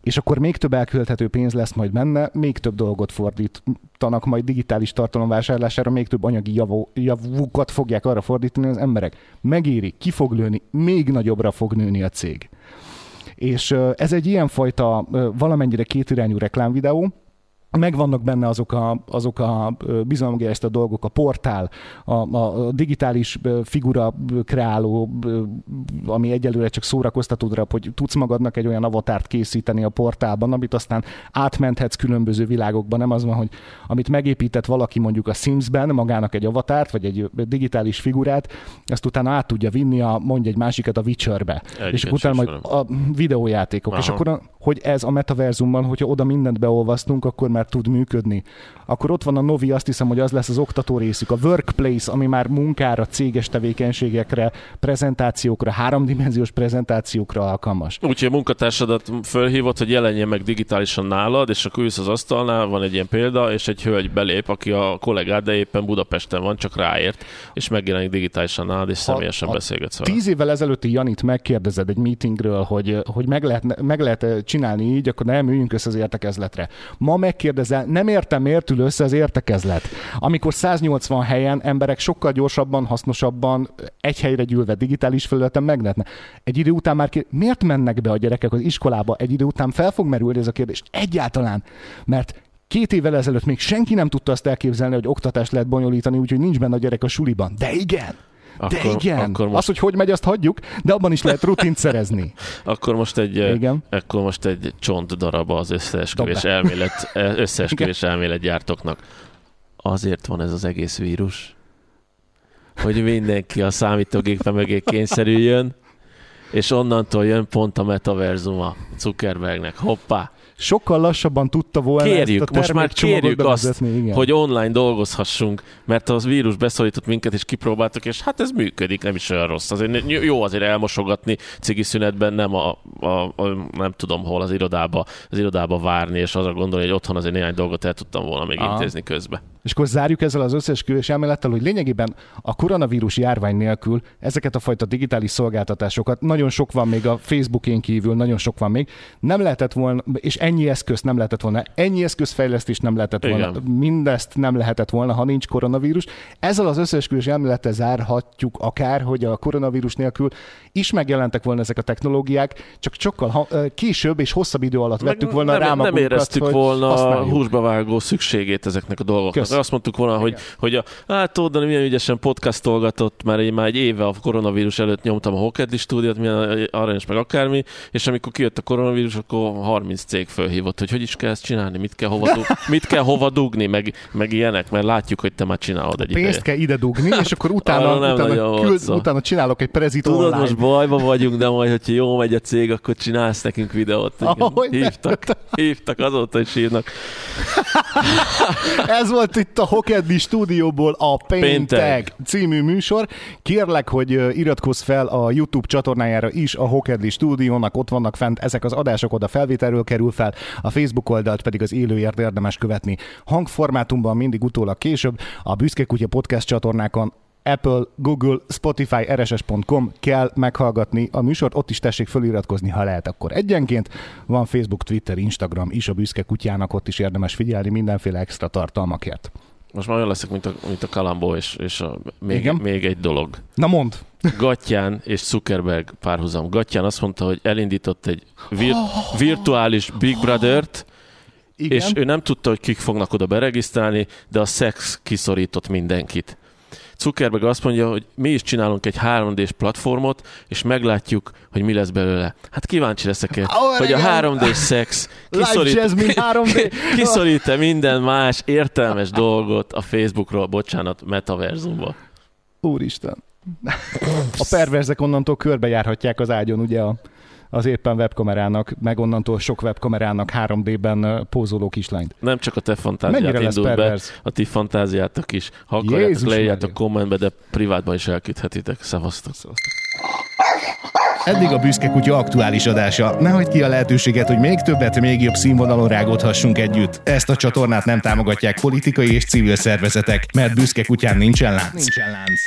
és akkor még több elkölthető pénz lesz majd benne, még több dolgot fordítanak majd digitális tartalom vásárlására, még több anyagi javó, javukat fogják arra fordítani az emberek. Megéri, ki fog lőni, még nagyobbra fog nőni a cég. És ez egy ilyenfajta valamennyire kétirányú reklámvideó, megvannak benne azok a, azok a bizalomgerjesztő dolgok, a portál, a, a digitális figura kreáló, ami egyelőre csak szórakoztató darab, hogy tudsz magadnak egy olyan avatárt készíteni a portálban, amit aztán átmenthetsz különböző világokban, nem az van, hogy amit megépített valaki mondjuk a Sims-ben, magának egy avatárt, vagy egy digitális figurát, ezt utána át tudja vinni a, mondj egy másikat a Witcherbe. Egy és utána majd a videójátékok. Aha. És akkor, hogy ez a metaverzumban, hogyha oda mindent beolvasztunk, akkor már tud működni. Akkor ott van a Novi, azt hiszem, hogy az lesz az oktató részük, a Workplace, ami már munkára, céges tevékenységekre, prezentációkra, háromdimenziós prezentációkra alkalmas. Úgyhogy a munkatársadat fölhívott, hogy jelenjen meg digitálisan nálad, és akkor ülsz az asztalnál, van egy ilyen példa, és egy hölgy belép, aki a kollégád, de éppen Budapesten van, csak ráért, és megjelenik digitálisan nálad, és személyesen beszélgetsz vele. Tíz évvel ezelőtti Janit megkérdezed egy meetingről, hogy, hogy meg, lehet, meg lehet csinálni így, akkor nem üljünk össze az értekezletre. Ma megkérdezel, nem értem, miért ül össze az értekezlet. Amikor 180 helyen emberek sokkal gyorsabban, hasznosabban, egy helyre gyűlve digitális felületen meg lehetne. Egy idő után már kér... miért mennek be a gyerekek az iskolába? Egy idő után fel fog merülni ez a kérdés. Egyáltalán. Mert Két évvel ezelőtt még senki nem tudta azt elképzelni, hogy oktatást lehet bonyolítani, úgyhogy nincs benne a gyerek a suliban. De igen! Akkor, de igen, akkor most... az, hogy hogy megy, azt hagyjuk, de abban is lehet rutint szerezni. akkor most egy, igen. akkor most egy csont daraba az összeesküvés elmélet, összeesküvés elmélet gyártoknak. Azért van ez az egész vírus, hogy mindenki a számítógépe mögé kényszerüljön, és onnantól jön pont a metaverzuma Zuckerbergnek. Hoppá! Sokkal lassabban tudta volna kérjük, ezt a most már kérjük azt, igen. hogy online dolgozhassunk, mert az vírus beszólított minket, és kipróbáltuk, és hát ez működik, nem is olyan rossz. Azért jó azért elmosogatni cigi szünetben, nem a, a, a, nem tudom hol az irodába, az irodába várni, és azra gondolni, hogy otthon azért néhány dolgot el tudtam volna még Aha. intézni közben. És akkor zárjuk ezzel az összes elmélettel, hogy lényegében a koronavírus járvány nélkül ezeket a fajta digitális szolgáltatásokat, nagyon sok van még a Facebookén kívül, nagyon sok van még, nem lehetett volna, és ennyi eszközt nem lehetett volna, ennyi eszközfejlesztést nem lehetett Igen. volna, mindezt nem lehetett volna, ha nincs koronavírus. Ezzel az összeesküvés elmélettel zárhatjuk akár, hogy a koronavírus nélkül is megjelentek volna ezek a technológiák, csak sokkal ha, később és hosszabb idő alatt Meg vettük volna nem, rá Nem éreztük volna a húsba vágó szükségét ezeknek a dolgoknak. Kösz. Azt mondtuk volna, hogy, hogy a, hát tudod, milyen ügyesen podcastolgatott, mert én már egy éve a koronavírus előtt nyomtam a Hokedli stúdiót, milyen aranyos meg akármi, és amikor kijött a koronavírus, akkor 30 cég fölhívott, hogy hogy is kell ezt csinálni, mit kell hova, dug, mit kell hova dugni, meg, meg ilyenek, mert látjuk, hogy te már csinálod egy Pénzt kell ide dugni, és akkor utána, utána, küld, utána csinálok egy prezit Tudod, online. most bajba vagyunk, de majd, hogyha jó megy a cég, akkor csinálsz nekünk videót. Ahogy hívtak, hívtak, azóta is írnak. Ez volt itt a Hokedli stúdióból a Péntek című műsor. Kérlek, hogy iratkozz fel a YouTube csatornájára is a Hokedli stúdiónak, ott vannak fent ezek az adások, oda felvételről kerül fel, a Facebook oldalt pedig az élőért érdemes követni. Hangformátumban mindig utólag később, a Büszke Kutya podcast csatornákon Apple, Google, Spotify, rss.com kell meghallgatni a műsort, ott is tessék feliratkozni, ha lehet, akkor egyenként. Van Facebook, Twitter, Instagram is a büszke kutyának, ott is érdemes figyelni mindenféle extra tartalmakért. Most már olyan leszek, mint a, mint a Kalambó, és, és a, még, még egy dolog. Na mond! Gattyán és Zuckerberg párhuzam. Gattyán azt mondta, hogy elindított egy vir- virtuális Big Brother-t, igen. és ő nem tudta, hogy kik fognak oda beregisztrálni, de a szex kiszorított mindenkit. Zuckerberg azt mondja, hogy mi is csinálunk egy 3D-s platformot, és meglátjuk, hogy mi lesz belőle. Hát kíváncsi leszek oh, hogy a 3D szex kiszorít, 3D. kiszorít-e minden más értelmes dolgot a Facebookról, bocsánat, metaverzumba. Úristen. A perverzek onnantól körbejárhatják az ágyon, ugye a az éppen webkamerának, meg onnantól sok webkamerának 3D-ben pózoló kislányt. Nem csak a te fantáziát indult be, a ti fantáziátok is. Ha akarjátok, leírjátok kommentbe, de privátban is elküldhetitek. Szevasztok. Szevasztok. Eddig a Büszke Kutya aktuális adása. Ne hagyd ki a lehetőséget, hogy még többet, még jobb színvonalon rágódhassunk együtt. Ezt a csatornát nem támogatják politikai és civil szervezetek, mert Büszke Kutyán nincsen lánc. Nincsen lánc.